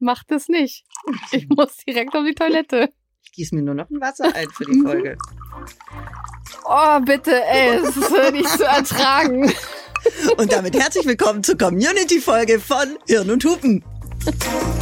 Macht es nicht. Ich muss direkt auf die Toilette. Ich gieße mir nur noch ein Wasser ein für die Folge. Oh, bitte, ey, es ist nicht zu ertragen. Und damit herzlich willkommen zur Community-Folge von Hirn und Hupen.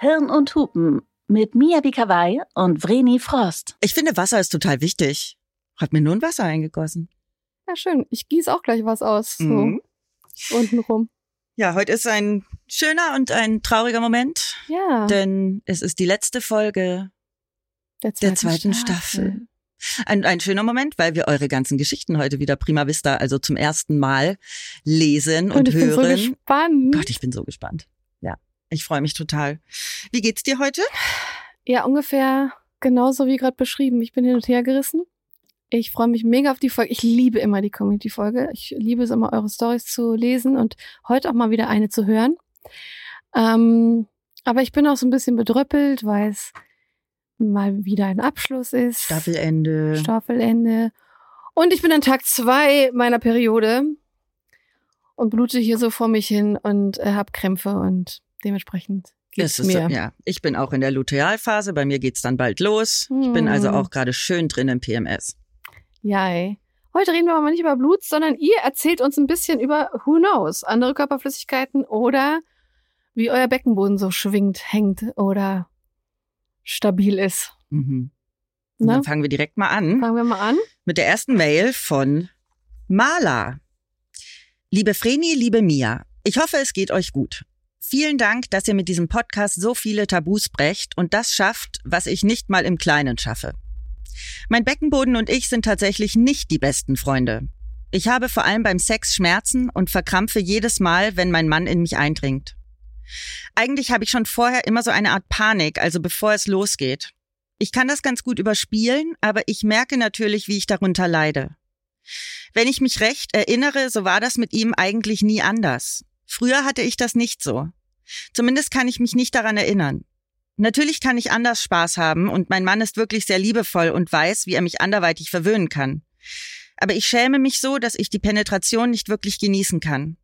Hirn und Hupen mit Mia Bikawai und Vreni Frost. Ich finde, Wasser ist total wichtig. Hat mir nur ein Wasser eingegossen. Ja, schön. Ich gieße auch gleich was aus. So. Mhm. Untenrum. Ja, heute ist ein schöner und ein trauriger Moment, Ja. denn es ist die letzte Folge der der zweiten Staffel. Ein, ein schöner Moment, weil wir eure ganzen Geschichten heute wieder prima vista, also zum ersten Mal lesen und, Und ich bin so hören. gespannt. Gott, ich bin so gespannt. Ich freue mich total. Wie geht's dir heute? Ja, ungefähr genauso wie gerade beschrieben. Ich bin hin und her gerissen. Ich freue mich mega auf die Folge. Ich liebe immer die Community-Folge. Ich liebe es immer, eure Stories zu lesen und heute auch mal wieder eine zu hören. Ähm, aber ich bin auch so ein bisschen bedröppelt, weil es mal wieder ein Abschluss ist. Staffelende. Staffelende. Und ich bin an Tag zwei meiner Periode und blute hier so vor mich hin und äh, habe Krämpfe und dementsprechend geht's Es mir. ja, ich bin auch in der Lutealphase. Bei mir geht's dann bald los. Ich bin also Hm. auch gerade schön drin im PMS. Ja, ey. Heute reden wir aber nicht über Blut, sondern ihr erzählt uns ein bisschen über Who knows, andere Körperflüssigkeiten oder wie euer Beckenboden so schwingt, hängt oder stabil ist. Mhm. Dann fangen wir direkt mal an Fangen wir mal an. mit der ersten Mail von Mala. Liebe Vreni, liebe Mia, ich hoffe, es geht euch gut. Vielen Dank, dass ihr mit diesem Podcast so viele Tabus brecht und das schafft, was ich nicht mal im Kleinen schaffe. Mein Beckenboden und ich sind tatsächlich nicht die besten Freunde. Ich habe vor allem beim Sex Schmerzen und verkrampfe jedes Mal, wenn mein Mann in mich eindringt. Eigentlich habe ich schon vorher immer so eine Art Panik, also bevor es losgeht. Ich kann das ganz gut überspielen, aber ich merke natürlich, wie ich darunter leide. Wenn ich mich recht erinnere, so war das mit ihm eigentlich nie anders. Früher hatte ich das nicht so. Zumindest kann ich mich nicht daran erinnern. Natürlich kann ich anders Spaß haben und mein Mann ist wirklich sehr liebevoll und weiß, wie er mich anderweitig verwöhnen kann. Aber ich schäme mich so, dass ich die Penetration nicht wirklich genießen kann.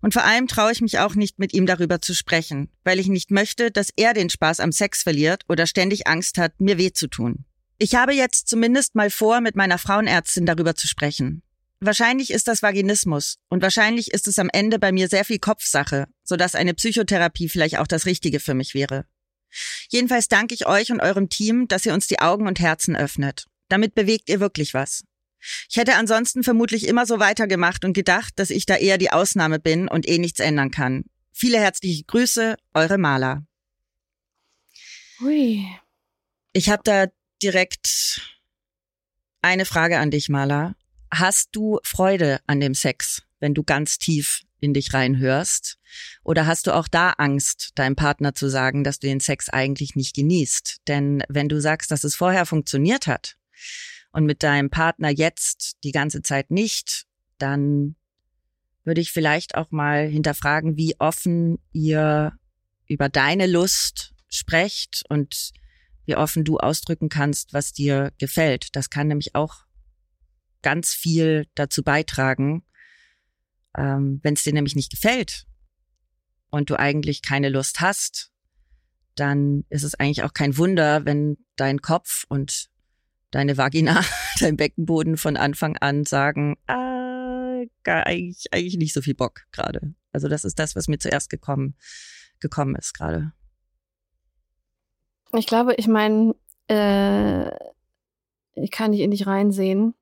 Und vor allem traue ich mich auch nicht, mit ihm darüber zu sprechen, weil ich nicht möchte, dass er den Spaß am Sex verliert oder ständig Angst hat, mir weh zu tun. Ich habe jetzt zumindest mal vor, mit meiner Frauenärztin darüber zu sprechen. Wahrscheinlich ist das Vaginismus und wahrscheinlich ist es am Ende bei mir sehr viel Kopfsache, sodass eine Psychotherapie vielleicht auch das Richtige für mich wäre. Jedenfalls danke ich euch und eurem Team, dass ihr uns die Augen und Herzen öffnet. Damit bewegt ihr wirklich was. Ich hätte ansonsten vermutlich immer so weitergemacht und gedacht, dass ich da eher die Ausnahme bin und eh nichts ändern kann. Viele herzliche Grüße, eure Maler. Hui. Ich habe da direkt eine Frage an dich, Maler. Hast du Freude an dem Sex, wenn du ganz tief in dich reinhörst? Oder hast du auch da Angst, deinem Partner zu sagen, dass du den Sex eigentlich nicht genießt? Denn wenn du sagst, dass es vorher funktioniert hat und mit deinem Partner jetzt die ganze Zeit nicht, dann würde ich vielleicht auch mal hinterfragen, wie offen ihr über deine Lust sprecht und wie offen du ausdrücken kannst, was dir gefällt. Das kann nämlich auch ganz viel dazu beitragen, ähm, wenn es dir nämlich nicht gefällt und du eigentlich keine Lust hast, dann ist es eigentlich auch kein Wunder, wenn dein Kopf und deine Vagina, dein Beckenboden von Anfang an sagen, ah, gar, eigentlich, eigentlich nicht so viel Bock gerade. Also das ist das, was mir zuerst gekommen, gekommen ist gerade. Ich glaube, ich meine, äh, ich kann nicht in dich reinsehen.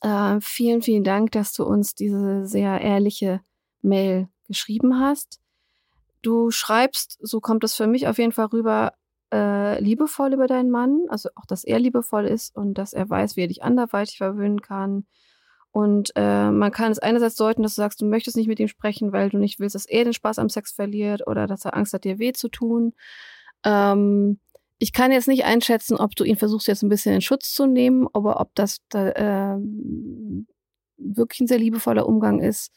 Äh, vielen, vielen Dank, dass du uns diese sehr ehrliche Mail geschrieben hast. Du schreibst, so kommt es für mich auf jeden Fall rüber, äh, liebevoll über deinen Mann, also auch, dass er liebevoll ist und dass er weiß, wie er dich anderweitig verwöhnen kann. Und äh, man kann es einerseits deuten, dass du sagst, du möchtest nicht mit ihm sprechen, weil du nicht willst, dass er den Spaß am Sex verliert oder dass er Angst hat, dir weh zu tun. Ähm, ich kann jetzt nicht einschätzen, ob du ihn versuchst jetzt ein bisschen in Schutz zu nehmen, aber ob das da, äh, wirklich ein sehr liebevoller Umgang ist,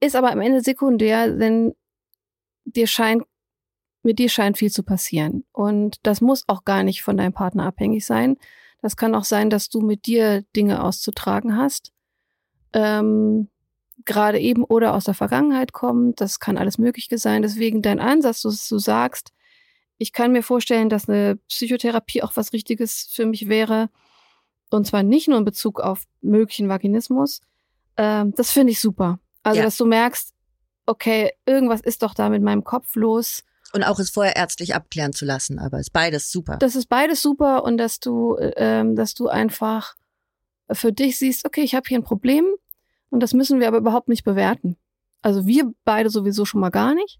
ist aber am Ende sekundär, denn dir scheint mit dir scheint viel zu passieren. Und das muss auch gar nicht von deinem Partner abhängig sein. Das kann auch sein, dass du mit dir Dinge auszutragen hast. Ähm, gerade eben oder aus der Vergangenheit kommt. Das kann alles Mögliche sein. Deswegen dein Ansatz, dass du sagst, ich kann mir vorstellen, dass eine Psychotherapie auch was Richtiges für mich wäre. Und zwar nicht nur in Bezug auf möglichen Vaginismus. Ähm, das finde ich super. Also, Ja. dass du merkst, okay, irgendwas ist doch da mit meinem Kopf los. Und auch es vorher ärztlich abklären zu lassen, aber ist beides super. Das ist beides super und dass du, ähm, dass du einfach für dich siehst, okay, ich habe hier ein Problem und das müssen wir aber überhaupt nicht bewerten. Also wir beide sowieso schon mal gar nicht.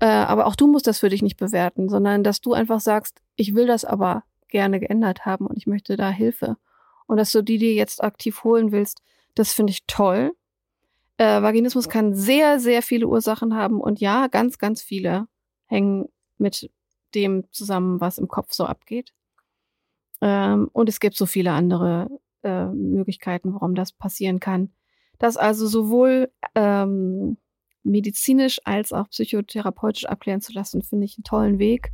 Äh, aber auch du musst das für dich nicht bewerten, sondern dass du einfach sagst, ich will das aber gerne geändert haben und ich möchte da Hilfe. Und dass du die dir jetzt aktiv holen willst, das finde ich toll. Äh, Vaginismus kann sehr, sehr viele Ursachen haben und ja, ganz, ganz viele hängen mit dem zusammen, was im Kopf so abgeht. Ähm, und es gibt so viele andere äh, Möglichkeiten, warum das passieren kann. Das also sowohl ähm, medizinisch als auch psychotherapeutisch abklären zu lassen, finde ich einen tollen Weg.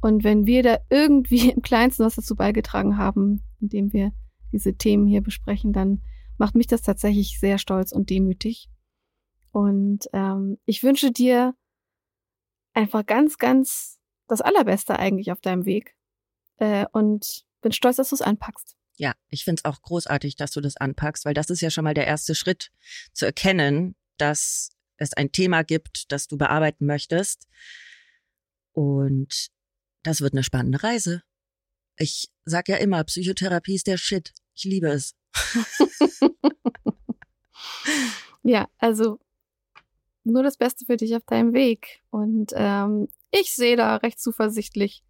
Und wenn wir da irgendwie im Kleinsten was dazu beigetragen haben, indem wir diese Themen hier besprechen, dann macht mich das tatsächlich sehr stolz und demütig. Und ähm, ich wünsche dir einfach ganz, ganz das Allerbeste eigentlich auf deinem Weg. Äh, und bin stolz, dass du es anpackst. Ja, ich finde es auch großartig, dass du das anpackst, weil das ist ja schon mal der erste Schritt, zu erkennen, dass es ein Thema gibt, das du bearbeiten möchtest. Und das wird eine spannende Reise. Ich sag ja immer, Psychotherapie ist der Shit. Ich liebe es. Ja, also nur das Beste für dich auf deinem Weg. Und ähm, ich sehe da recht zuversichtlich,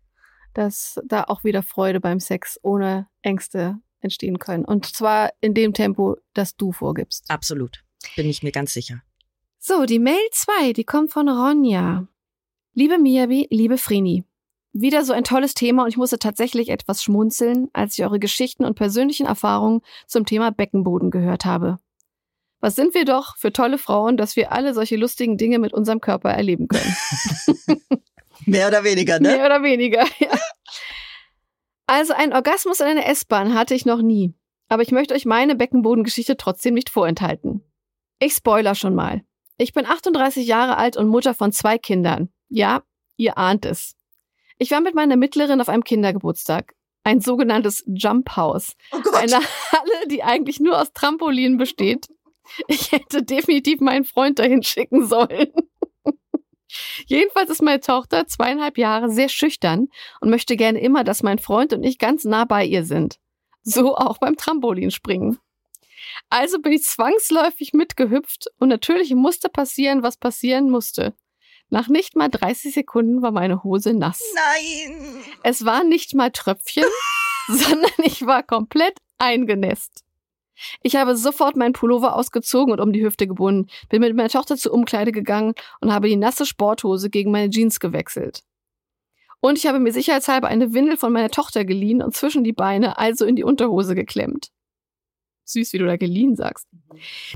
dass da auch wieder Freude beim Sex ohne Ängste entstehen können. Und zwar in dem Tempo, das du vorgibst. Absolut. Bin ich mir ganz sicher. So, die Mail 2, die kommt von Ronja. Liebe Miyabi, liebe Vreni. Wieder so ein tolles Thema und ich musste tatsächlich etwas schmunzeln, als ich eure Geschichten und persönlichen Erfahrungen zum Thema Beckenboden gehört habe. Was sind wir doch für tolle Frauen, dass wir alle solche lustigen Dinge mit unserem Körper erleben können. Mehr oder weniger, Mehr oder weniger, ja. Also einen Orgasmus in einer S-Bahn hatte ich noch nie. Aber ich möchte euch meine Beckenbodengeschichte trotzdem nicht vorenthalten. Ich spoiler schon mal. Ich bin 38 Jahre alt und Mutter von zwei Kindern. Ja, ihr ahnt es. Ich war mit meiner Mittleren auf einem Kindergeburtstag. Ein sogenanntes Jump House. Oh. Eine Halle, die eigentlich nur aus Trampolinen besteht. Ich hätte definitiv meinen Freund dahin schicken sollen. Jedenfalls ist meine Tochter zweieinhalb Jahre sehr schüchtern und möchte gerne immer, dass mein Freund und ich ganz nah bei ihr sind. So auch beim Trampolinspringen. Also bin ich zwangsläufig mitgehüpft und natürlich musste passieren, was passieren musste. Nach nicht mal 30 Sekunden war meine Hose nass. Nein. Es waren nicht mal Tröpfchen, sondern ich war komplett eingenässt. Ich habe sofort meinen Pullover ausgezogen und um die Hüfte gebunden, bin mit meiner Tochter zur Umkleide gegangen und habe die nasse Sporthose gegen meine Jeans gewechselt. Und ich habe mir sicherheitshalber eine Windel von meiner Tochter geliehen und zwischen die Beine, also in die Unterhose geklemmt. Süß, wie du da geliehen sagst.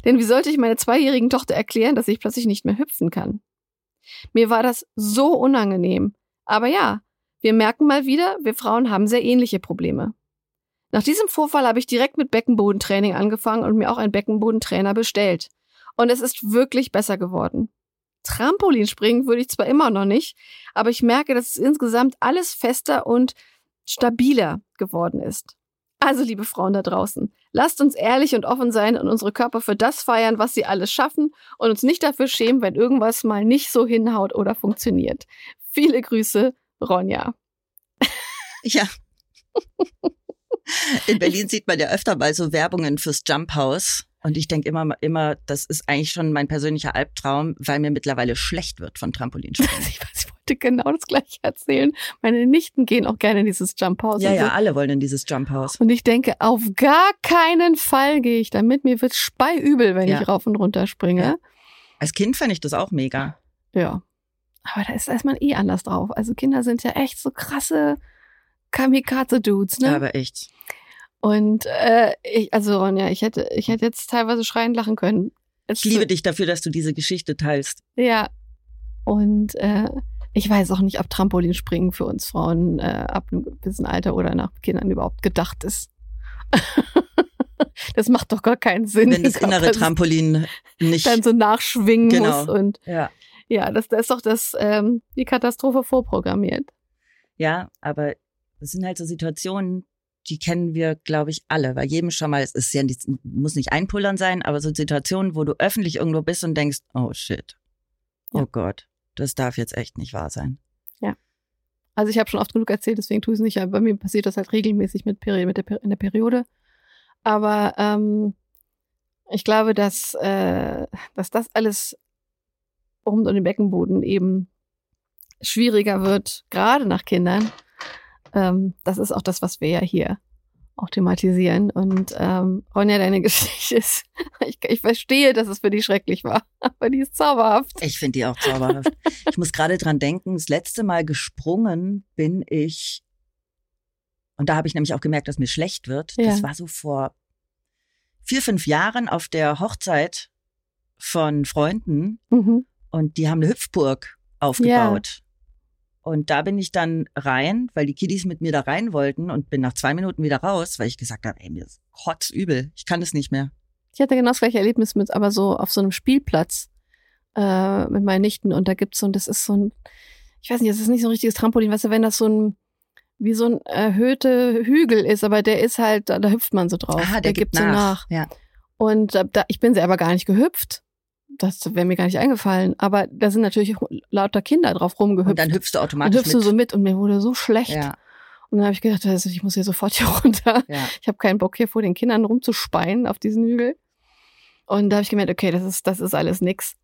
Denn wie sollte ich meiner zweijährigen Tochter erklären, dass ich plötzlich nicht mehr hüpfen kann? Mir war das so unangenehm. Aber ja, wir merken mal wieder, wir Frauen haben sehr ähnliche Probleme. Nach diesem Vorfall habe ich direkt mit Beckenbodentraining angefangen und mir auch einen Beckenbodentrainer bestellt. Und es ist wirklich besser geworden. Trampolinspringen würde ich zwar immer noch nicht, aber ich merke, dass es insgesamt alles fester und stabiler geworden ist. Also, liebe Frauen da draußen, lasst uns ehrlich und offen sein und unsere Körper für das feiern, was sie alles schaffen und uns nicht dafür schämen, wenn irgendwas mal nicht so hinhaut oder funktioniert. Viele Grüße, Ronja. Ja. In Berlin sieht man ja öfter mal so Werbungen fürs Jump House. Und ich denke immer, immer, das ist eigentlich schon mein persönlicher Albtraum, weil mir mittlerweile schlecht wird von Trampolinspringen. Ich, weiß, wollte genau das gleiche erzählen. Meine Nichten gehen auch gerne in dieses Jump House. ja, und so. ja, alle wollen in dieses Jump House. Und ich denke, auf gar keinen Fall gehe ich damit. Mir wird speiübel, wenn Ja. ich rauf und runter springe. Ja. Als Kind fand ich das auch mega. Ja. Aber da ist, man eh anders drauf. Also Kinder sind ja echt so krasse Kamikaze-Dudes, ne? Aber echt. und äh, ich, also Ronja, ich hätte, ich hätte jetzt teilweise schreiend lachen können. Ich liebe dich dafür, dass du diese Geschichte teilst. Ja. Und äh, Ich weiß auch nicht, ob Trampolinspringen für uns Frauen äh, ab einem gewissen Alter oder nach Kindern überhaupt gedacht ist. das macht doch gar keinen Sinn. Wenn das innere Trampolin nicht dann so nachschwingen Genau. muss und ja. ja, das, da ist doch das ähm, die Katastrophe vorprogrammiert. Ja, aber das sind halt so Situationen, die kennen wir, glaube ich, alle. Bei jedem schon mal, es ist ja nicht, muss nicht einpullern sein, aber so Situationen, wo du öffentlich irgendwo bist und denkst, oh shit, oh Ja. Gott, das darf jetzt echt nicht wahr sein. Also ich habe schon oft genug erzählt, deswegen tue ich es nicht. Aber bei mir passiert das halt regelmäßig mit, Peri mit der, in der Periode. Aber ähm, ich glaube, dass, äh, dass das alles rund um den Beckenboden eben schwieriger wird, gerade nach Kindern. Ähm, das ist auch das, was wir ja hier auch thematisieren. Und ähm, Ronja, deine Geschichte ist, ich, ich verstehe, dass es für dich schrecklich war, aber die ist zauberhaft. Ich finde die auch zauberhaft. ich muss gerade dran denken, das letzte Mal gesprungen bin ich, und da habe ich nämlich auch gemerkt, dass mir schlecht wird. Das Ja. war so vor vier, fünf Jahren auf der Hochzeit von Freunden Mhm. und die haben eine Hüpfburg aufgebaut. Und da bin ich dann rein, weil die Kiddies mit mir da rein wollten und bin nach zwei Minuten wieder raus, weil ich gesagt habe, ey, mir ist kotzübel, ich kann das nicht mehr. Ich hatte genau das gleiche Erlebnis mit, aber so auf so einem Spielplatz äh, mit meinen Nichten und da gibt's so, und das ist so ein, ich weiß nicht, das ist nicht so ein richtiges Trampolin, weißt du, wenn das so ein, wie so ein erhöhte Hügel ist, aber der ist halt, da, da hüpft man so drauf. Ah, der, gibt gibt so nach. Ja. Und da, da, ich bin selber gar nicht gehüpft. Das wäre mir gar nicht eingefallen. Aber da sind natürlich lauter Kinder drauf rumgehüpft. Und dann hüpfst du und automatisch hüpfst du mit. so mit und mir wurde so schlecht. ja, Und dann habe ich gedacht, also ich muss hier sofort hier runter. ja. Ich habe keinen Bock hier vor den Kindern rumzuspeien auf diesen Hügel. Und da habe ich gemerkt, okay, das ist, das ist alles nix.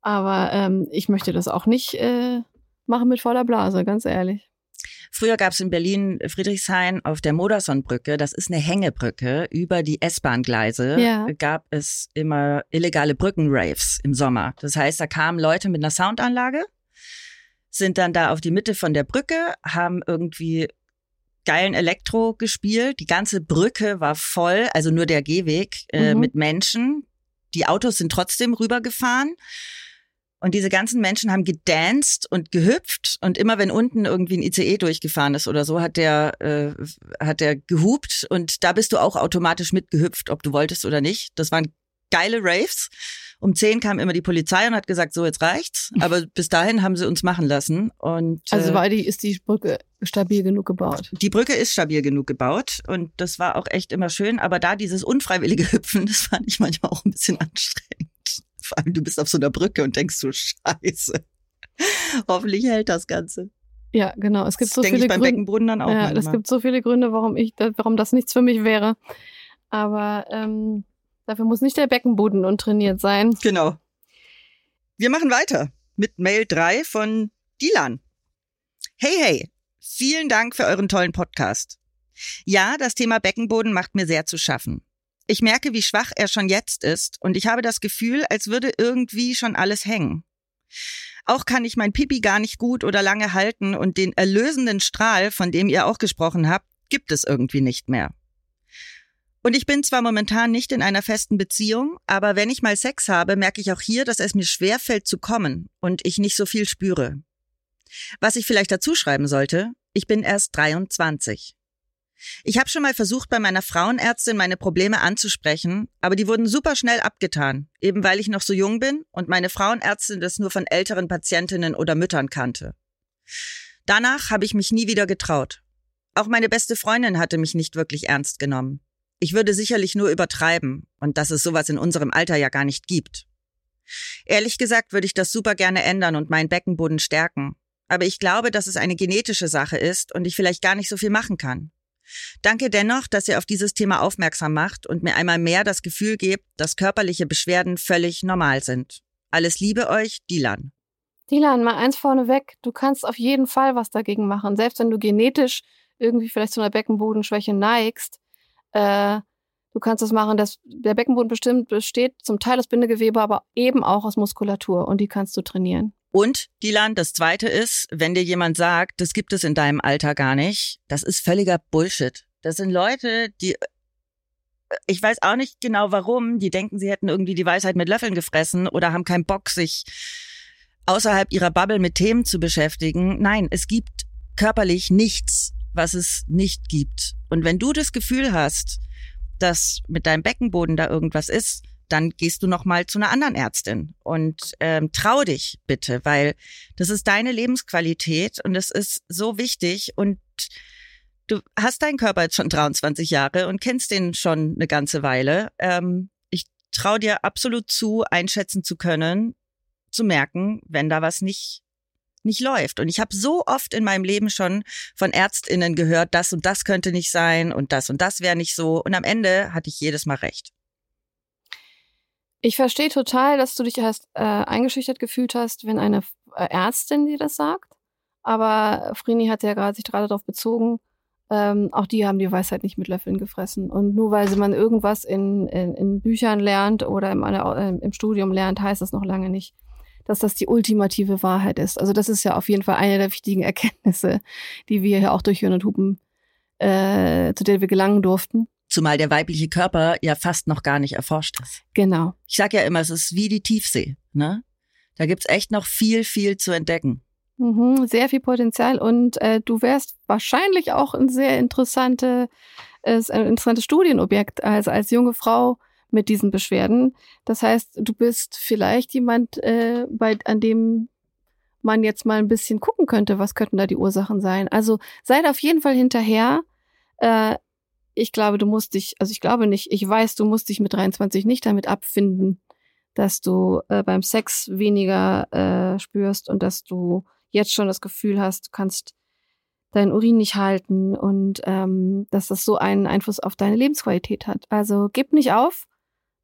Aber ähm, ich möchte das auch nicht äh, machen mit voller Blase, ganz ehrlich. Früher gab es in Berlin Friedrichshain auf der Modersonbrücke, das ist eine Hängebrücke, über die S-Bahn-Gleise Ja. gab es immer illegale Brückenraves im Sommer. Das heißt, da kamen Leute mit einer Soundanlage, sind dann da auf die Mitte von der Brücke, haben irgendwie geilen Elektro gespielt. Die ganze Brücke war voll, also nur der Gehweg äh, Mhm. mit Menschen. Die Autos sind trotzdem rübergefahren. Und diese ganzen Menschen haben gedanced und gehüpft und immer wenn unten irgendwie ein ICE durchgefahren ist oder so, hat der äh, hat der gehupt und da bist du auch automatisch mitgehüpft, ob du wolltest oder nicht. Das waren geile Raves. Um zehn kam immer die Polizei und hat gesagt, so jetzt reicht's. Aber bis dahin haben sie uns machen lassen und Also äh, war die, ist die Brücke stabil genug gebaut. die Brücke ist stabil genug gebaut und das war auch echt immer schön. Aber da dieses unfreiwillige Hüpfen, das fand ich manchmal auch ein bisschen anstrengend. Vor allem du bist auf so einer Brücke und denkst so Scheiße. Hoffentlich hält das Ganze. Ja, genau. Es gibt das so denke viele ich beim Gründe. Beckenboden dann auch Ja, es gibt so viele Gründe, warum ich, warum das nichts für mich wäre. Aber ähm, dafür muss nicht der Beckenboden untrainiert sein. Genau. Wir machen weiter mit Mail 3 von Dilan. Hey, hey, vielen Dank für euren tollen Podcast. Ja, das Thema Beckenboden macht mir sehr zu schaffen. Ich merke, wie schwach er schon jetzt ist und ich habe das Gefühl, als würde irgendwie schon alles hängen. Auch kann ich mein Pipi gar nicht gut oder lange halten und den erlösenden Strahl, von dem ihr auch gesprochen habt, gibt es irgendwie nicht mehr. Und ich bin zwar momentan nicht in einer festen Beziehung, aber wenn ich mal Sex habe, merke ich auch hier, dass es mir schwerfällt zu kommen und ich nicht so viel spüre. Was ich vielleicht dazu schreiben sollte, ich bin erst 23. Ich habe schon mal versucht, bei meiner Frauenärztin meine Probleme anzusprechen, aber die wurden super schnell abgetan, eben weil ich noch so jung bin und meine Frauenärztin das nur von älteren Patientinnen oder Müttern kannte. Danach habe ich mich nie wieder getraut. Auch meine beste Freundin hatte mich nicht wirklich ernst genommen. Ich würde sicherlich nur übertreiben und dass es sowas in unserem Alter ja gar nicht gibt. Ehrlich gesagt würde ich das super gerne ändern und meinen Beckenboden stärken. Aber ich glaube, dass es eine genetische Sache ist und ich vielleicht gar nicht so viel machen kann. Danke dennoch, dass ihr auf dieses Thema aufmerksam macht und mir einmal mehr das Gefühl gebt, dass körperliche Beschwerden völlig normal sind. Alles Liebe euch, Dilan. Dilan, mal eins vorneweg. Du kannst auf jeden Fall was dagegen machen. Selbst wenn du genetisch irgendwie vielleicht zu einer Beckenbodenschwäche neigst, äh, du kannst das machen. Das, der Beckenboden bestimmt besteht zum Teil aus Bindegewebe, aber eben auch aus Muskulatur und die kannst du trainieren. Und, Dilan, das zweite ist, wenn dir jemand sagt, das gibt es in deinem Alter gar nicht, das ist völliger Bullshit. Das sind Leute, die, ich weiß auch nicht genau warum, die denken, sie hätten irgendwie die Weisheit mit Löffeln gefressen oder haben keinen Bock, sich außerhalb ihrer Bubble mit Themen zu beschäftigen. Nein, es gibt körperlich nichts, was es nicht gibt. Und wenn du das Gefühl hast, dass mit deinem Beckenboden da irgendwas ist, dann gehst du noch mal zu einer anderen Ärztin und ähm, trau dich bitte, weil das ist deine Lebensqualität und es ist so wichtig und du hast deinen Körper jetzt schon 23 Jahre und kennst den schon eine ganze Weile. Ähm, ich trau dir absolut zu, einschätzen zu können, zu merken, wenn da was nicht nicht läuft. Und ich habe so oft in meinem Leben schon von Ärztinnen gehört, das und das könnte nicht sein und das und das wäre nicht so. Und am Ende hatte ich jedes Mal recht. Ich verstehe total, dass du dich erst äh, eingeschüchtert gefühlt hast, wenn eine äh, Ärztin dir das sagt. Aber Frini hat ja gerade sich gerade darauf bezogen, ähm, auch die haben die Weisheit nicht mit Löffeln gefressen. Und nur weil man irgendwas in, in, in Büchern lernt oder im, äh, im Studium lernt, heißt das noch lange nicht, dass das die ultimative Wahrheit ist. Also das ist ja auf jeden Fall eine der wichtigen Erkenntnisse, die wir ja auch durch Jörn und Hupen, äh, zu der wir gelangen durften. Zumal der weibliche Körper ja fast noch gar nicht erforscht ist. Genau. Ich sag ja immer, es ist wie die Tiefsee. Ne? Da gibt's echt noch viel, viel zu entdecken. Mhm, sehr viel Potenzial und äh, du wärst wahrscheinlich auch ein sehr interessante, äh, ein interessantes Studienobjekt als, als junge Frau mit diesen Beschwerden. Das heißt, du bist vielleicht jemand, äh, bei, an dem man jetzt mal ein bisschen gucken könnte, was könnten da die Ursachen sein. Also seid auf jeden Fall hinterher. Äh, ich glaube, du musst dich, also ich glaube nicht, ich weiß, du musst dich mit 23 nicht damit abfinden, dass du äh, beim Sex weniger äh, spürst und dass du jetzt schon das Gefühl hast, du kannst deinen Urin nicht halten und ähm, dass das so einen Einfluss auf deine Lebensqualität hat. Also gib nicht auf.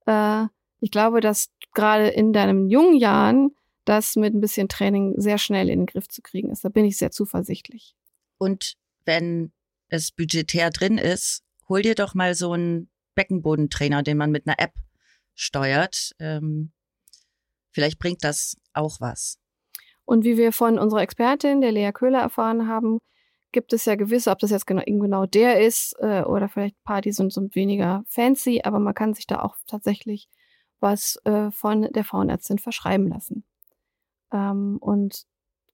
Äh, ich glaube, dass gerade in deinen jungen Jahren das mit ein bisschen Training sehr schnell in den Griff zu kriegen ist. Da bin ich sehr zuversichtlich. Und wenn es budgetär drin ist, hol dir doch mal so einen Beckenbodentrainer, den man mit einer App steuert. Ähm, vielleicht bringt das auch was. Und wie wir von unserer Expertin, der Lea Köhler, erfahren haben, gibt es ja gewisse, ob das jetzt genau, genau der ist äh, oder vielleicht ein paar, die sind so weniger fancy, aber man kann sich da auch tatsächlich was äh, von der Frauenärztin verschreiben lassen. Ähm, und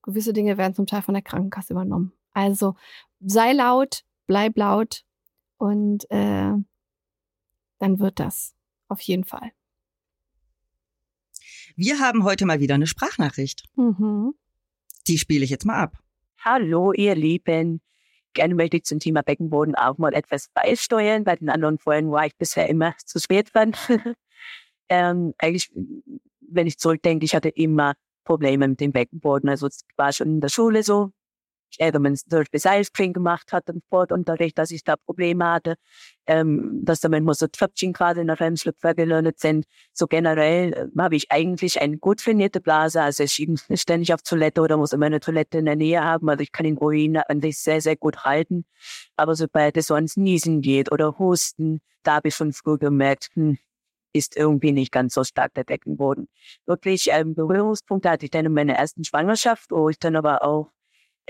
gewisse Dinge werden zum Teil von der Krankenkasse übernommen. Also sei laut, bleib laut, und äh, dann wird das auf jeden Fall. Wir haben heute mal wieder eine Sprachnachricht. Mhm. Die spiele ich jetzt mal ab. Hallo, ihr Lieben. Gerne möchte ich zum Thema Beckenboden auch mal etwas beisteuern. Bei den anderen Folgen war ich bisher immer zu spät dran. ähm, eigentlich, wenn ich zurückdenke, ich hatte immer Probleme mit dem Beckenboden. Also es war schon in der Schule so, äh, wenn zum Beispiel Seilspringen gemacht hat im Sportunterricht, dass ich da Probleme hatte, ähm, dass da manchmal so Tröpfchen gerade in der Remslüpfer gelandet sind. So generell äh, habe ich eigentlich eine gut trainierte Blase, also ich nicht ständig auf Toilette oder muss immer eine Toilette in der Nähe haben, also ich kann den Urin sich sehr, sehr gut halten. Aber sobald es sonst Niesen geht oder Husten, da habe ich schon früh gemerkt, hm, ist irgendwie nicht ganz so stark der Beckenboden. Wirklich ähm, Berührungspunkte hatte ich dann in meiner ersten Schwangerschaft, wo ich dann aber auch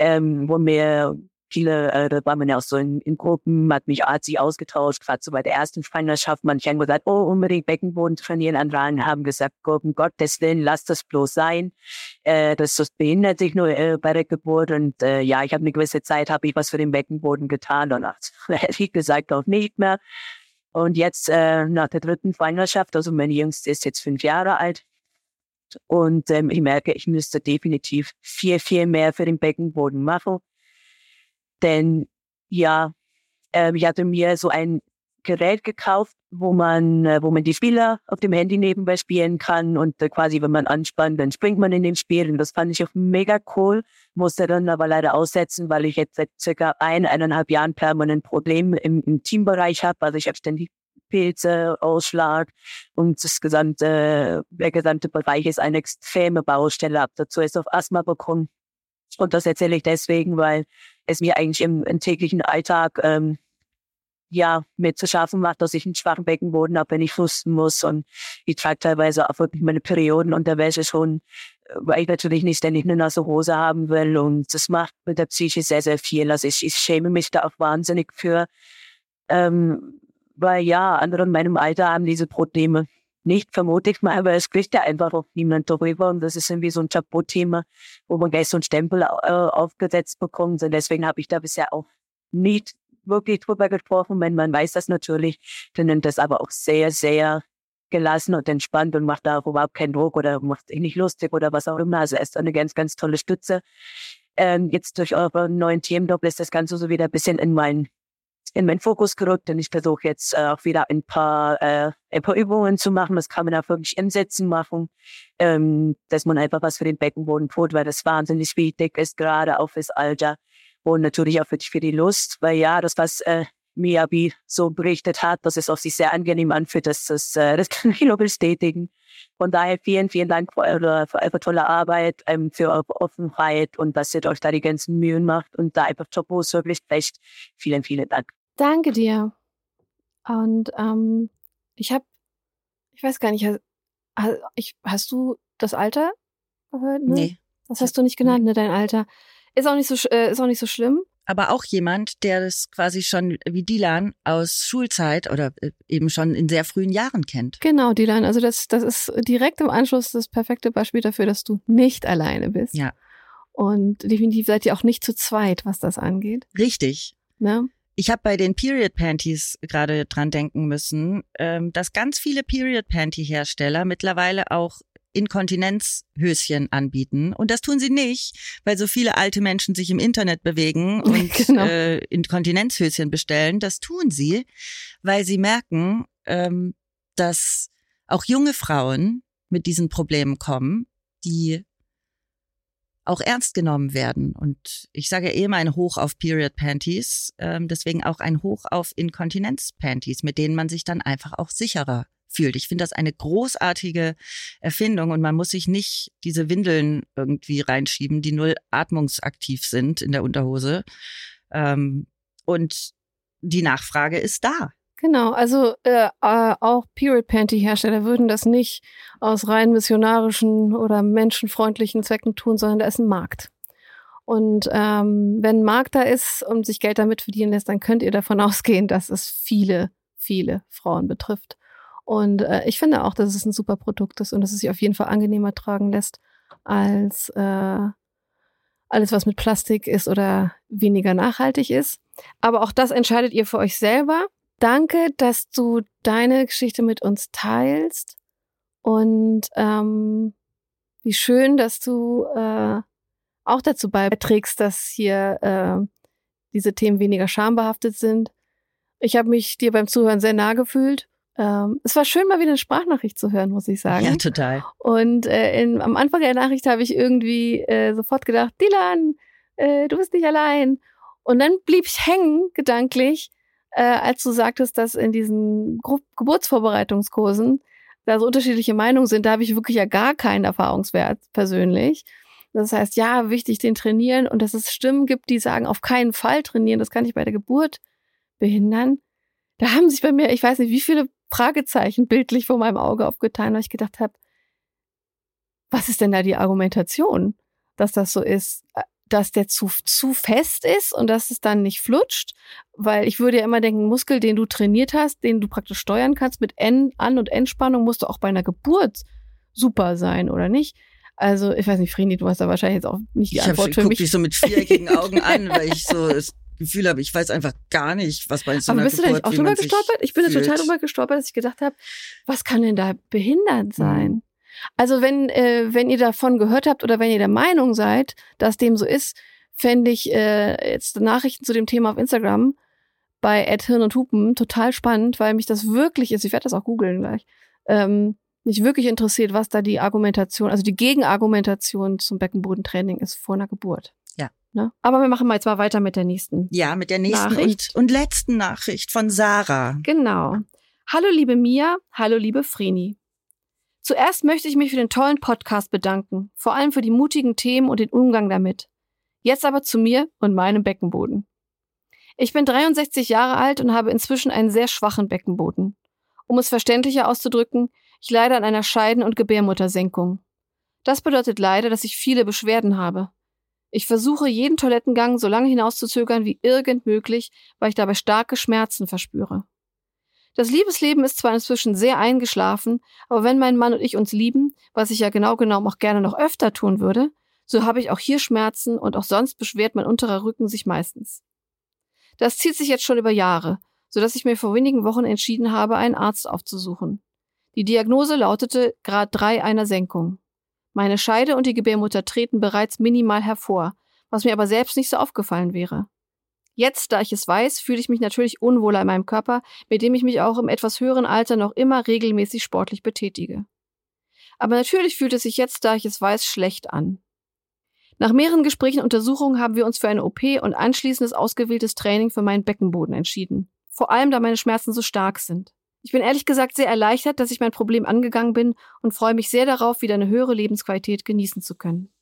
ähm, wo mir viele, äh, da war man ja auch so in, in Gruppen, hat mich arzi ausgetauscht, gerade so bei der ersten Schwangerschaft. Manche haben gesagt, oh, unbedingt Beckenboden trainieren. Andere haben gesagt, um Gottes Willen, lass das bloß sein. Äh, das, das behindert sich nur äh, bei der Geburt. Und äh, ja, ich habe eine gewisse Zeit, habe ich was für den Beckenboden getan. Und ehrlich gesagt auch nicht mehr. Und jetzt äh, nach der dritten Schwangerschaft, also meine Jüngste ist jetzt fünf Jahre alt, und ähm, ich merke, ich müsste definitiv viel, viel mehr für den Beckenboden machen. Denn ja, ähm, ich hatte mir so ein Gerät gekauft, wo man, äh, wo man die Spieler auf dem Handy nebenbei spielen kann und äh, quasi, wenn man anspannt, dann springt man in dem Spiel und das fand ich auch mega cool, musste dann aber leider aussetzen, weil ich jetzt seit circa ein, eineinhalb Jahren permanent Probleme im, im Teambereich habe, also ich habe ständig Pilze, Ausschlag und das gesamte, der gesamte Bereich ist eine extreme Baustelle. Ab dazu ist auf Asthma bekommen. Und das erzähle ich deswegen, weil es mir eigentlich im, im täglichen Alltag ähm, ja mir zu schaffen macht, dass ich einen schwachen Beckenboden habe, wenn ich husten muss. Und ich trage teilweise auch wirklich meine Perioden unter Wäsche schon, weil ich natürlich nicht ständig eine nasse Hose haben will. Und das macht mit der Psyche sehr, sehr viel. Also ich, ich schäme mich da auch wahnsinnig für. Ähm, weil ja, andere in meinem Alter haben diese Probleme nicht, vermute ich mal, aber es spricht ja einfach auch niemand darüber und das ist irgendwie so ein Tabuthema, wo man gleich so einen Stempel äh, aufgesetzt bekommt und deswegen habe ich da bisher auch nicht wirklich drüber gesprochen. Wenn man weiß das natürlich, dann nimmt das aber auch sehr, sehr gelassen und entspannt und macht da überhaupt keinen Druck oder macht sich nicht lustig oder was auch immer. Also ist eine ganz, ganz tolle Stütze. Ähm, jetzt durch eure neuen Themendoppel ist das Ganze so wieder ein bisschen in meinen in meinen Fokus gerückt und ich versuche jetzt äh, auch wieder ein paar, äh, ein paar Übungen zu machen. Das kann man auch wirklich im Sitzen machen, ähm, dass man einfach was für den Beckenboden tut, weil das wahnsinnig wichtig ist, gerade auch fürs Alter und natürlich auch für, für die Lust, weil ja, das, was äh, Miyabi so berichtet hat, dass es auch sich sehr angenehm anfühlt, dass das, äh, das kann ich nur bestätigen. Von daher vielen, vielen Dank für eure, für eure tolle Arbeit, ähm, für eure Offenheit und dass ihr euch da die ganzen Mühen macht und da einfach Topos wirklich recht. Vielen, vielen Dank. Danke dir. Und ähm, ich habe, ich weiß gar nicht, hast, hast du das Alter gehört? Ne? Nee. Das hast du nicht genannt, ne, dein Alter. Ist auch nicht so, äh, ist auch nicht so schlimm aber auch jemand, der das quasi schon wie Dilan aus Schulzeit oder äh, eben schon in sehr frühen Jahren kennt. Genau, Dilan. Also das, das ist direkt im Anschluss das perfekte Beispiel dafür, dass du nicht alleine bist. Ja. Und definitiv seid ihr auch nicht zu zweit, was das angeht. Richtig. Ne? Ich habe bei den Period Panties gerade dran denken müssen, ähm, dass ganz viele Period Panty Hersteller mittlerweile auch Inkontinenzhöschen anbieten. Und das tun sie nicht, weil so viele alte Menschen sich im Internet bewegen und genau. äh, Inkontinenzhöschen bestellen. Das tun sie, weil sie merken, ähm, dass auch junge Frauen mit diesen Problemen kommen, die auch ernst genommen werden. Und ich sage eh immer ein Hoch auf Period Panties, ähm, deswegen auch ein Hoch auf Inkontinenz Panties, mit denen man sich dann einfach auch sicherer fühlt. Ich finde das eine großartige Erfindung und man muss sich nicht diese Windeln irgendwie reinschieben, die null atmungsaktiv sind in der Unterhose. Ähm, und die Nachfrage ist da. Genau, also äh, äh, auch Period Panty Hersteller würden das nicht aus rein missionarischen oder menschenfreundlichen Zwecken tun, sondern da ist ein Markt. Und ähm, wenn ein Markt da ist und sich Geld damit verdienen lässt, dann könnt ihr davon ausgehen, dass es viele, viele Frauen betrifft. Und äh, ich finde auch, dass es ein super Produkt ist und dass es sich auf jeden Fall angenehmer tragen lässt als äh, alles, was mit Plastik ist oder weniger nachhaltig ist. Aber auch das entscheidet ihr für euch selber. Danke, dass du deine Geschichte mit uns teilst. Und ähm, wie schön, dass du äh, auch dazu beiträgst, dass hier äh, diese Themen weniger schambehaftet sind. Ich habe mich dir beim Zuhören sehr nah gefühlt ähm, es war schön, mal wieder eine Sprachnachricht zu hören, muss ich sagen. Ja, total. Und äh, in, am Anfang der Nachricht habe ich irgendwie äh, sofort gedacht, Dylan, äh, du bist nicht allein. Und dann blieb ich hängen, gedanklich, äh, als du sagtest, dass in diesen Gru Geburtsvorbereitungskursen da so unterschiedliche Meinungen sind. Da habe ich wirklich ja gar keinen Erfahrungswert persönlich. Das heißt, ja, wichtig den trainieren und dass es Stimmen gibt, die sagen, auf keinen Fall trainieren, das kann ich bei der Geburt behindern. Da haben sich bei mir, ich weiß nicht, wie viele Fragezeichen bildlich vor meinem Auge aufgetan, weil ich gedacht habe, was ist denn da die Argumentation, dass das so ist, dass der zu, zu fest ist und dass es dann nicht flutscht? Weil ich würde ja immer denken, Muskel, den du trainiert hast, den du praktisch steuern kannst mit N An- und Entspannung, musst du auch bei einer Geburt super sein, oder nicht? Also, ich weiß nicht, Freni, du hast da wahrscheinlich jetzt auch nicht die ich Antwort hab, für ich mich. Ich dich so mit viereckigen Augen an, weil ich so das Gefühl habe, ich weiß einfach gar nicht, was bei so Aber einer bist du da nicht auch drüber gestolpert? Ich bin da total drüber gestolpert, dass ich gedacht habe, was kann denn da behindert sein? Mhm. Also wenn, äh, wenn ihr davon gehört habt oder wenn ihr der Meinung seid, dass dem so ist, fände ich äh, jetzt Nachrichten zu dem Thema auf Instagram bei Ed Hirn und Hupen total spannend, weil mich das wirklich ist, ich werde das auch googeln gleich, ähm, mich wirklich interessiert, was da die Argumentation, also die Gegenargumentation zum Beckenbodentraining ist vor einer Geburt. Ne? Aber wir machen mal jetzt mal weiter mit der nächsten. Ja, mit der nächsten Nachricht. Und, und letzten Nachricht von Sarah. Genau. Hallo liebe Mia, hallo liebe Vreni. Zuerst möchte ich mich für den tollen Podcast bedanken, vor allem für die mutigen Themen und den Umgang damit. Jetzt aber zu mir und meinem Beckenboden. Ich bin 63 Jahre alt und habe inzwischen einen sehr schwachen Beckenboden. Um es verständlicher auszudrücken, ich leide an einer Scheiden- und Gebärmuttersenkung. Das bedeutet leider, dass ich viele Beschwerden habe. Ich versuche jeden Toilettengang so lange hinauszuzögern wie irgend möglich, weil ich dabei starke Schmerzen verspüre. Das Liebesleben ist zwar inzwischen sehr eingeschlafen, aber wenn mein Mann und ich uns lieben, was ich ja genau genommen auch gerne noch öfter tun würde, so habe ich auch hier Schmerzen und auch sonst beschwert mein unterer Rücken sich meistens. Das zieht sich jetzt schon über Jahre, so dass ich mir vor wenigen Wochen entschieden habe, einen Arzt aufzusuchen. Die Diagnose lautete Grad 3 einer Senkung. Meine Scheide und die Gebärmutter treten bereits minimal hervor, was mir aber selbst nicht so aufgefallen wäre. Jetzt, da ich es weiß, fühle ich mich natürlich unwohler in meinem Körper, mit dem ich mich auch im etwas höheren Alter noch immer regelmäßig sportlich betätige. Aber natürlich fühlt es sich jetzt, da ich es weiß, schlecht an. Nach mehreren Gesprächen und Untersuchungen haben wir uns für eine OP und anschließendes ausgewähltes Training für meinen Beckenboden entschieden. Vor allem, da meine Schmerzen so stark sind. Ich bin ehrlich gesagt sehr erleichtert, dass ich mein Problem angegangen bin und freue mich sehr darauf, wieder eine höhere Lebensqualität genießen zu können.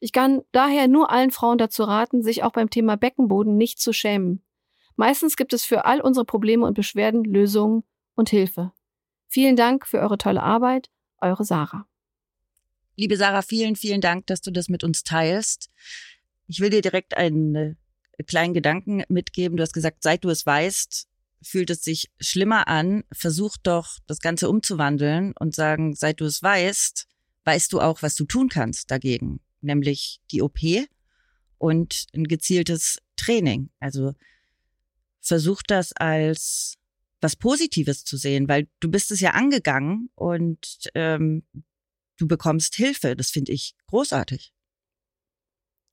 Ich kann daher nur allen Frauen dazu raten, sich auch beim Thema Beckenboden nicht zu schämen. Meistens gibt es für all unsere Probleme und Beschwerden Lösungen und Hilfe. Vielen Dank für eure tolle Arbeit, eure Sarah. Liebe Sarah, vielen, vielen Dank, dass du das mit uns teilst. Ich will dir direkt einen äh, kleinen Gedanken mitgeben. Du hast gesagt, seit du es weißt, fühlt es sich schlimmer an. Versuch doch, das Ganze umzuwandeln und sagen, seit du es weißt, weißt du auch, was du tun kannst dagegen nämlich die OP und ein gezieltes Training. Also versuch das als was Positives zu sehen, weil du bist es ja angegangen und ähm, du bekommst Hilfe. Das finde ich großartig.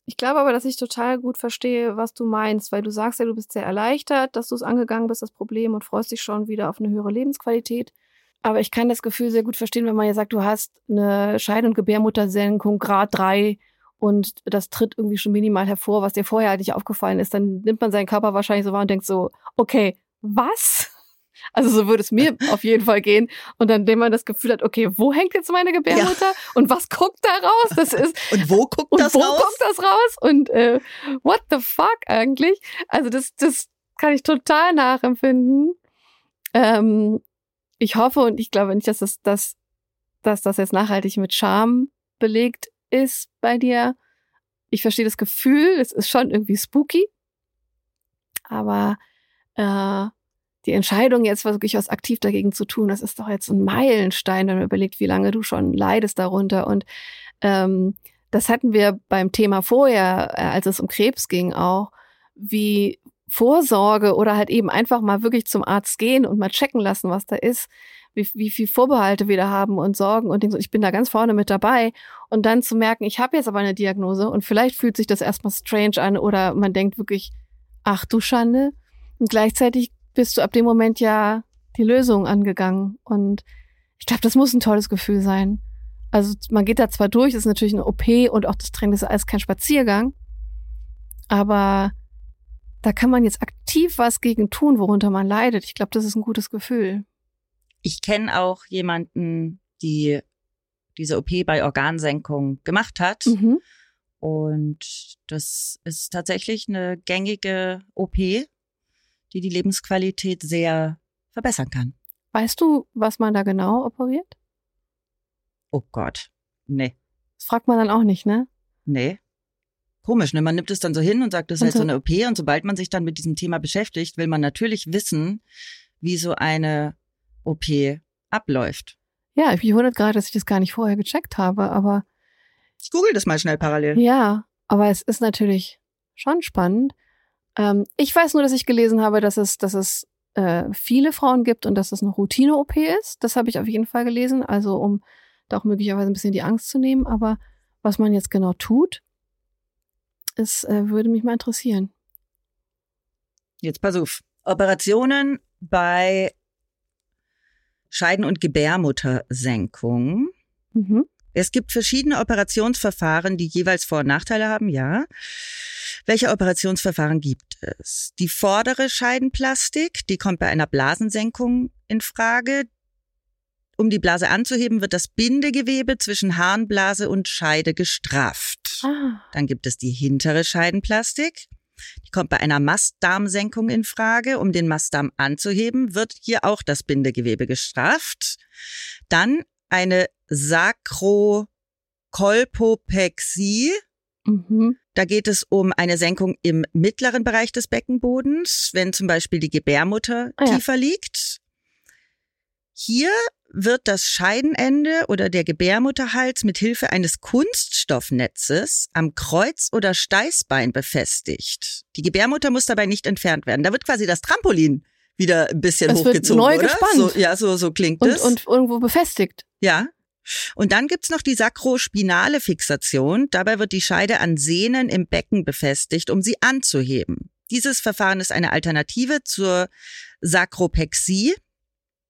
Ich glaube aber, dass ich total gut verstehe, was du meinst, weil du sagst ja, du bist sehr erleichtert, dass du es angegangen bist, das Problem, und freust dich schon wieder auf eine höhere Lebensqualität. Aber ich kann das Gefühl sehr gut verstehen, wenn man ja sagt, du hast eine Scheid- und Gebärmuttersenkung Grad 3 und das tritt irgendwie schon minimal hervor, was dir vorher halt nicht aufgefallen ist, dann nimmt man seinen Körper wahrscheinlich so wahr und denkt so, okay, was? Also so würde es mir auf jeden Fall gehen. Und dann, wenn man das Gefühl hat, okay, wo hängt jetzt meine Gebärmutter? Ja. Und was guckt da raus? Das ist und wo guckt und das wo raus? guckt das raus? Und äh, what the fuck eigentlich? Also das, das kann ich total nachempfinden. Ähm, ich hoffe und ich glaube nicht, dass das, dass, dass das jetzt nachhaltig mit Scham belegt ist bei dir. Ich verstehe das Gefühl, es ist schon irgendwie spooky. Aber äh, die Entscheidung jetzt wirklich was aktiv dagegen zu tun, das ist doch jetzt ein Meilenstein, wenn man überlegt, wie lange du schon leidest darunter. Und ähm, das hatten wir beim Thema vorher, äh, als es um Krebs ging, auch, wie Vorsorge oder halt eben einfach mal wirklich zum Arzt gehen und mal checken lassen, was da ist, wie, wie viel Vorbehalte wir da haben und Sorgen und Dinge. Ich bin da ganz vorne mit dabei. Und dann zu merken, ich habe jetzt aber eine Diagnose und vielleicht fühlt sich das erstmal strange an oder man denkt wirklich, ach du Schande. Und gleichzeitig bist du ab dem Moment ja die Lösung angegangen. Und ich glaube, das muss ein tolles Gefühl sein. Also man geht da zwar durch, ist natürlich eine OP und auch das Training ist alles kein Spaziergang. Aber da kann man jetzt aktiv was gegen tun, worunter man leidet. Ich glaube, das ist ein gutes Gefühl. Ich kenne auch jemanden, die diese OP bei Organsenkung gemacht hat. Mhm. Und das ist tatsächlich eine gängige OP, die die Lebensqualität sehr verbessern kann. Weißt du, was man da genau operiert? Oh Gott, nee. Das fragt man dann auch nicht, ne? Nee komisch, ne? Man nimmt es dann so hin und sagt, das ist halt so eine OP. Und sobald man sich dann mit diesem Thema beschäftigt, will man natürlich wissen, wie so eine OP abläuft. Ja, ich wundert gerade, dass ich das gar nicht vorher gecheckt habe, aber. Ich google das mal schnell parallel. Ja, aber es ist natürlich schon spannend. Ähm, ich weiß nur, dass ich gelesen habe, dass es, dass es äh, viele Frauen gibt und dass es eine Routine-OP ist. Das habe ich auf jeden Fall gelesen, also um da auch möglicherweise ein bisschen die Angst zu nehmen. Aber was man jetzt genau tut, es äh, würde mich mal interessieren. Jetzt pass auf. Operationen bei Scheiden- und Gebärmuttersenkung. Mhm. Es gibt verschiedene Operationsverfahren, die jeweils Vor- und Nachteile haben, ja. Welche Operationsverfahren gibt es? Die vordere Scheidenplastik, die kommt bei einer Blasensenkung in Frage. Um die Blase anzuheben, wird das Bindegewebe zwischen Harnblase und Scheide gestrafft. Ah. Dann gibt es die hintere Scheidenplastik. Die kommt bei einer Mastdarmsenkung in Frage. Um den Mastdarm anzuheben, wird hier auch das Bindegewebe gestrafft. Dann eine Sakrokolpopexie. Mhm. Da geht es um eine Senkung im mittleren Bereich des Beckenbodens, wenn zum Beispiel die Gebärmutter ah, ja. tiefer liegt. Hier wird das Scheidenende oder der Gebärmutterhals mit Hilfe eines Kunststoffnetzes am Kreuz- oder Steißbein befestigt. Die Gebärmutter muss dabei nicht entfernt werden. Da wird quasi das Trampolin wieder ein bisschen Es wird hochgezogen, neu oder? gespannt. So, ja, so, so klingt Und, es. und irgendwo befestigt. Ja. Und dann gibt's noch die sakrospinale Fixation. Dabei wird die Scheide an Sehnen im Becken befestigt, um sie anzuheben. Dieses Verfahren ist eine Alternative zur Sakropexie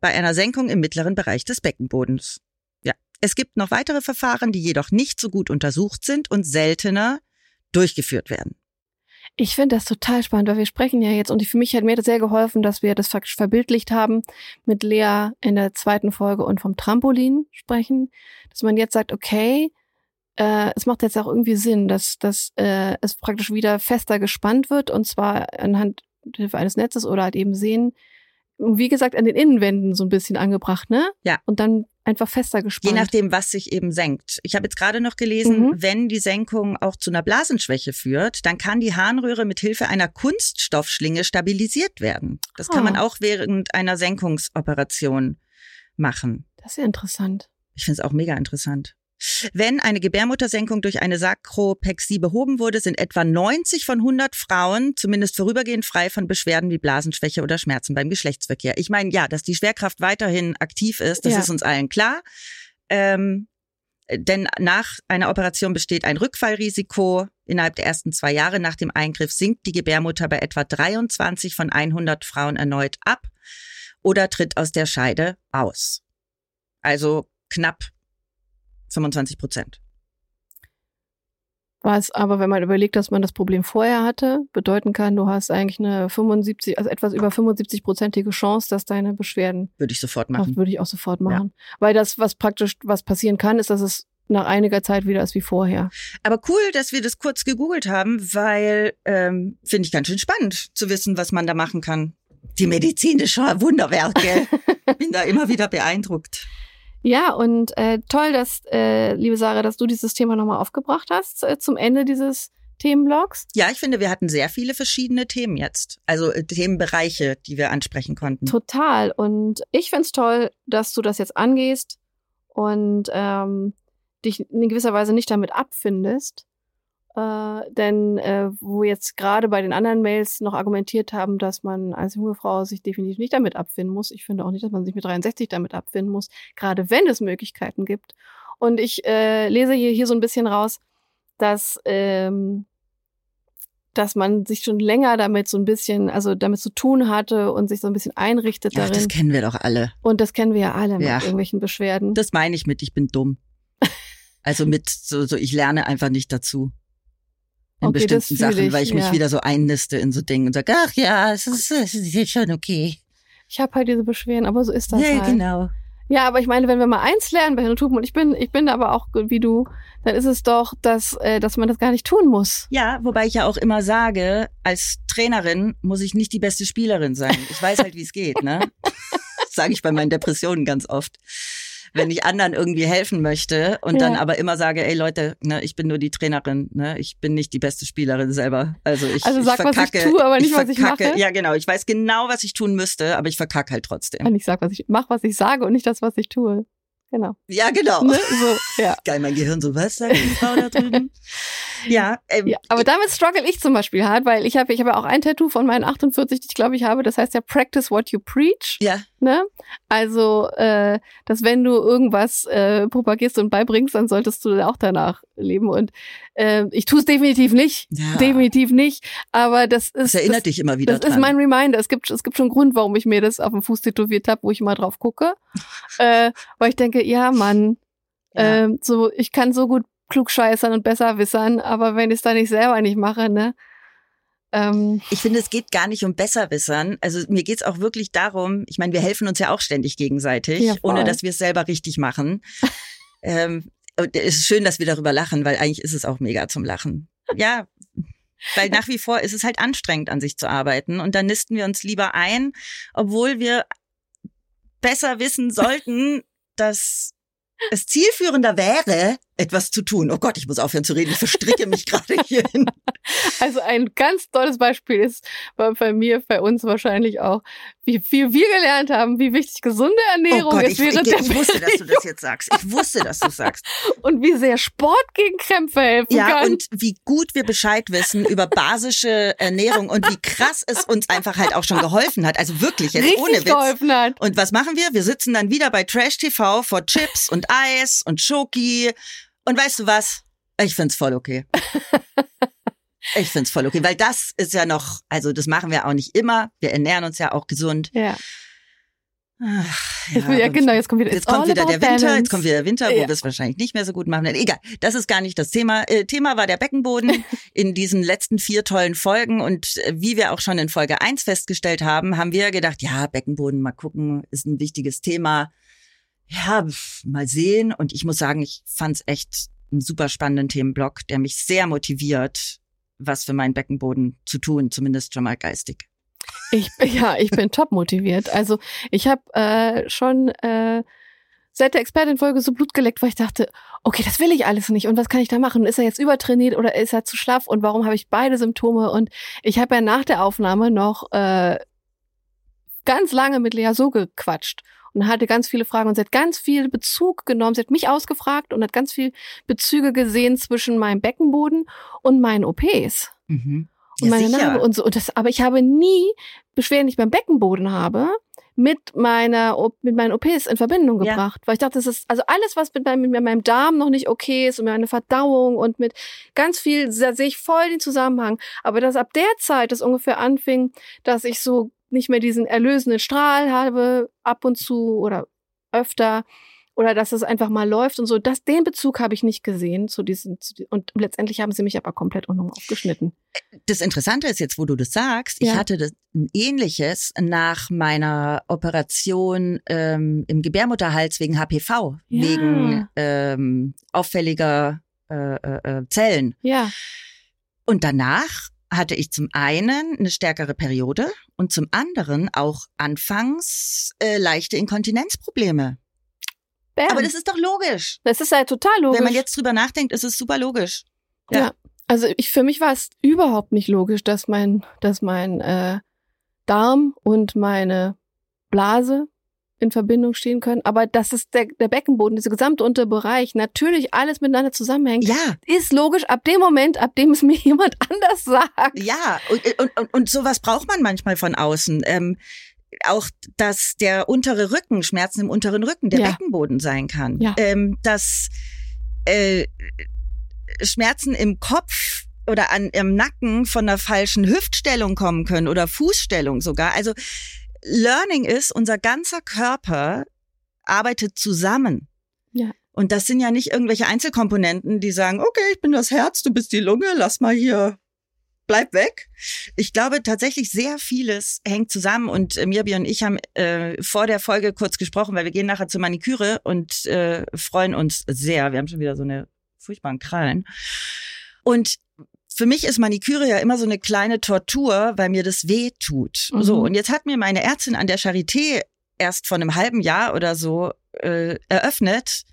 bei einer Senkung im mittleren Bereich des Beckenbodens. Ja. Es gibt noch weitere Verfahren, die jedoch nicht so gut untersucht sind und seltener durchgeführt werden. Ich finde das total spannend, weil wir sprechen ja jetzt und für mich hat mir das sehr geholfen, dass wir das faktisch verbildlicht haben mit Lea in der zweiten Folge und vom Trampolin sprechen, dass man jetzt sagt, okay, äh, es macht jetzt auch irgendwie Sinn, dass, dass äh, es praktisch wieder fester gespannt wird und zwar anhand Hilfe eines Netzes oder halt eben Sehen, wie gesagt, an den Innenwänden so ein bisschen angebracht, ne? Ja. Und dann einfach fester Je gespannt. nachdem, was sich eben senkt. Ich habe jetzt gerade noch gelesen, Mhm. wenn die Senkung auch zu einer Blasenschwäche führt, dann kann die Harnröhre mit Hilfe einer Kunststoffschlinge stabilisiert werden. Das kann Ah. man auch während einer Senkungsoperation machen. das ist ja interessant. Ich finde es auch mega interessant. Wenn eine Gebärmuttersenkung durch eine Sakropexie behoben wurde, sind etwa 90 von 100 Frauen zumindest vorübergehend frei von Beschwerden wie Blasenschwäche oder Schmerzen beim Geschlechtsverkehr. Ich meine, ja, dass die Schwerkraft weiterhin aktiv ist, das Ja. ist uns allen klar. Ähm, denn nach einer Operation besteht ein Rückfallrisiko. Innerhalb der ersten zwei Jahre nach dem Eingriff sinkt die Gebärmutter bei etwa 23 von 100 Frauen erneut ab oder tritt aus der Scheide aus. Also knapp 25 Prozent. Was aber, wenn man überlegt, dass man das Problem vorher hatte, bedeuten kann, du hast eigentlich eine 75, also etwas über 75-prozentige Chance, dass deine Beschwerden, Würde ich sofort machen. würde ich auch sofort machen. Weil das, was praktisch, was passieren kann, ist, dass es nach einiger Zeit wieder ist wie vorher. Aber cool, dass wir das kurz gegoogelt haben, weil ähm, finde ich ganz schön spannend zu wissen, was man da machen kann. Die medizinische Wunderwerke. Bin da immer wieder beeindruckt. Ja, und äh, toll, dass, äh, liebe Sarah, dass du dieses Thema nochmal aufgebracht hast äh, zum Ende dieses Themenblocks. Ja, ich finde, wir hatten sehr viele verschiedene Themen jetzt. Also äh, Themenbereiche, die wir ansprechen konnten. Total. Und ich find's toll, dass du das jetzt angehst und ähm, dich in gewisser Weise nicht damit abfindest. Äh, denn äh, wo jetzt gerade bei den anderen Mails noch argumentiert haben, dass man als junge Frau sich definitiv nicht damit abfinden muss. Ich finde auch nicht, dass man sich mit 63 damit abfinden muss, gerade wenn es Möglichkeiten gibt. Und ich äh, lese hier, hier so ein bisschen raus, dass, ähm, dass man sich schon länger damit so ein bisschen, also damit zu tun hatte und sich so ein bisschen einrichtet Ja, das darin. kennen wir doch alle. Und das kennen wir ja alle mit Ja. irgendwelchen Beschwerden. Das meine ich mit, ich bin dumm. Also mit so, so ich lerne einfach nicht dazu. In Okay, bestimmten Sachen, ich, weil ich mich ja. wieder so einniste in so Dingen und sage, ach ja, es ist, es ist schon okay. ich habe halt diese Beschwerden, aber so ist das Ja, halt. genau. Ja, aber ich meine, wenn wir mal eins lernen bei Hirntuben und ich bin, ich bin aber auch wie du, dann ist es doch, dass, äh, dass man das gar nicht tun muss. Ja, wobei ich ja auch immer sage, als Trainerin muss ich nicht die beste Spielerin sein. Ich weiß halt, wie es geht, ne? Sage ich bei meinen Depressionen ganz oft. Wenn ich anderen irgendwie helfen möchte und dann Ja. aber immer sage, ey Leute, ne, ich bin nur die Trainerin, ne, ich bin nicht die beste Spielerin selber. Also ich, Also ich sag, was ich verkacke, tue, aber nicht, was ich verkacke. mache? Ja, genau. Ich weiß genau, was ich tun müsste, aber ich verkacke halt trotzdem. Und ich sag, was ich mach, was ich sage und nicht das, was ich tue. Genau. Ja, genau. Ne? So, ja. Geil, mein Gehirn so, was sagt die Frau da drüben? Ja, ähm, ja. Aber damit struggle ich zum Beispiel hart, weil ich habe ich habe ja auch ein Tattoo von meinen 48, die ich glaube ich habe. Das heißt ja Practice what you preach. ja, Ne? Also, äh, dass wenn du irgendwas äh, propagierst und beibringst, dann solltest du auch danach leben. Und äh, ich tue es definitiv nicht. Ja. Definitiv nicht. Aber das ist. das erinnert dich immer wieder Das ist dran. mein Reminder. Es gibt, es gibt schon einen Grund, warum ich mir das auf dem Fuß tätowiert habe, wo ich immer drauf gucke. äh, weil ich denke, ja, Mann, Ja. ähm, so, ich kann so gut klugscheißern und besser wissern, aber wenn ich es dann nicht selber nicht mache, ne? Ähm, Ich finde, es geht gar nicht um Besserwissern. Also mir geht's auch wirklich darum, ich meine, wir helfen uns ja auch ständig gegenseitig, Ja, ohne dass wir es selber richtig machen. ähm, es ist schön, dass wir darüber lachen, weil eigentlich ist es auch mega zum Lachen. Ja, weil nach wie vor ist es halt anstrengend, an sich zu arbeiten. Und dann nisten wir uns lieber ein, obwohl wir besser wissen sollten, dass es zielführender wäre, etwas zu tun. Oh Gott, ich muss aufhören zu reden. Ich verstricke mich gerade hierhin. Also ein ganz tolles Beispiel ist bei, bei mir, bei uns wahrscheinlich auch, wie viel wir gelernt haben, wie wichtig gesunde Ernährung oh Gott, ist ich, während ich, der ich wusste, dass du das jetzt sagst. Ich wusste, dass du sagst. und wie sehr Sport gegen Krämpfe helfen Ja, kann. und wie gut wir Bescheid wissen über basische Ernährung und wie krass es uns einfach halt auch schon geholfen hat. Also wirklich, jetzt richtig ohne Witz. geholfen hat. Und was machen wir? Wir sitzen dann wieder bei Trash TV vor Chips und Eis und Schoki. Und weißt du was? Ich find's voll okay. Ich find's voll okay, weil das ist ja noch, also das machen wir auch nicht immer. Wir ernähren uns ja auch gesund. Ja. Ach, ja, und genau, jetzt kommt wieder Jetzt kommt wieder der Winter, balance. jetzt kommt wieder der Winter, wo Ja. wir es wahrscheinlich nicht mehr so gut machen. Egal, das ist gar nicht das Thema. Äh, Thema war der Beckenboden in diesen letzten vier tollen Folgen. Und äh, wie wir auch schon in Folge eins festgestellt haben, haben wir gedacht, ja, Beckenboden, mal gucken, ist ein wichtiges Thema. Ja, mal sehen. Und ich muss sagen, ich fand es echt einen super spannenden Themenblock, der mich sehr motiviert, was für meinen Beckenboden zu tun, zumindest schon mal geistig. Ich, ja, ich bin top motiviert. Also ich habe äh, schon äh, seit der Expertin-Folge so Blut geleckt, weil ich dachte, okay, das will ich alles nicht. Und was kann ich da machen? Ist er jetzt übertrainiert oder ist er zu schlaff? Und warum habe ich beide Symptome? Und ich habe ja nach der Aufnahme noch äh, ganz lange mit Lea so gequatscht und hatte ganz viele Fragen und sie hat ganz viel Bezug genommen. Sie hat mich ausgefragt und hat ganz viel Bezüge gesehen zwischen meinem Beckenboden und meinen OPs Mhm. und meine Narbe und so. Und das, aber ich habe nie Beschwerden, die ich beim Beckenboden habe, mit meiner mit meinen OPs in Verbindung Ja. gebracht, weil ich dachte, das ist also alles, was mit meinem, mit meinem Darm noch nicht okay ist und meine Verdauung und mit ganz viel da sehe ich voll den Zusammenhang. Aber dass ab der Zeit das ungefähr anfing, dass ich so nicht mehr diesen erlösenden Strahl habe ab und zu oder öfter oder dass es einfach mal läuft und so, das, den Bezug habe ich nicht gesehen zu diesen, zu, und letztendlich haben sie mich aber komplett unten aufgeschnitten. Das Interessante ist jetzt, wo du das sagst, ich Ja. hatte das ein ähnliches nach meiner Operation ähm, im Gebärmutterhals wegen HPV, Ja. wegen ähm, auffälliger äh, äh, äh, Zellen. Ja. Und danach hatte ich zum einen eine stärkere Periode und zum anderen auch anfangs äh, leichte Inkontinenzprobleme. Bam. Aber das ist doch logisch. Das ist halt total logisch. Wenn man jetzt drüber nachdenkt, ist es super logisch. ja. Also ich für mich war es überhaupt nicht logisch, dass mein, dass mein äh, Darm und meine Blase in Verbindung stehen können. Aber dass es der, der Beckenboden, dieser gesamte untere Bereich, natürlich alles miteinander zusammenhängt, Ja, ist logisch ab dem Moment, ab dem es mir jemand anders sagt. Ja, und, und, und, und sowas braucht man manchmal von außen. Ähm, auch, dass der untere Rücken, Schmerzen im unteren Rücken, der Ja. Beckenboden sein kann. Ja. Ähm, dass äh, Schmerzen im Kopf oder an im Nacken von einer falschen Hüftstellung kommen können oder Fußstellung sogar. Also Learning ist, unser ganzer Körper arbeitet zusammen. Ja. Und das sind ja nicht irgendwelche Einzelkomponenten, die sagen, okay, ich bin das Herz, du bist die Lunge, lass mal hier, bleib weg. Ich glaube tatsächlich sehr vieles hängt zusammen und äh, Mirbi und ich haben äh, vor der Folge kurz gesprochen, weil wir gehen nachher zur Maniküre und äh, freuen uns sehr. Wir haben schon wieder so eine furchtbaren Krallen. Und für mich ist Maniküre ja immer so eine kleine Tortur, weil mir das weh tut. Mhm. So, und jetzt hat mir meine Ärztin an der Charité erst vor einem halben Jahr oder so äh, eröffnet,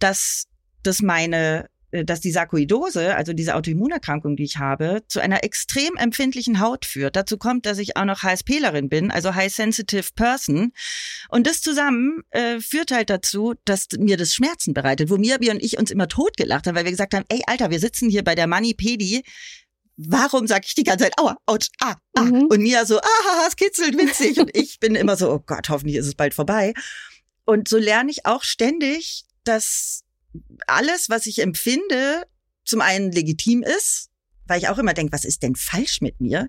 dass das meine dass die Sarkoidose, also diese Autoimmunerkrankung, die ich habe, zu einer extrem empfindlichen Haut führt. Dazu kommt, dass ich auch noch HSPlerin bin, also High Sensitive Person. Und das zusammen äh, führt halt dazu, dass mir das Schmerzen bereitet, wo Mirbi und ich uns immer totgelacht haben, weil wir gesagt haben, ey Alter, wir sitzen hier bei der Manipedi, warum sag ich die ganze Zeit, aua, ouch, ah, ah. Mhm. Und Mia so, ah, es kitzelt, witzig. Und ich bin immer so, oh Gott, hoffentlich ist es bald vorbei. Und so lerne ich auch ständig, dass alles, was ich empfinde, zum einen legitim ist, weil ich auch immer denke, was ist denn falsch mit mir,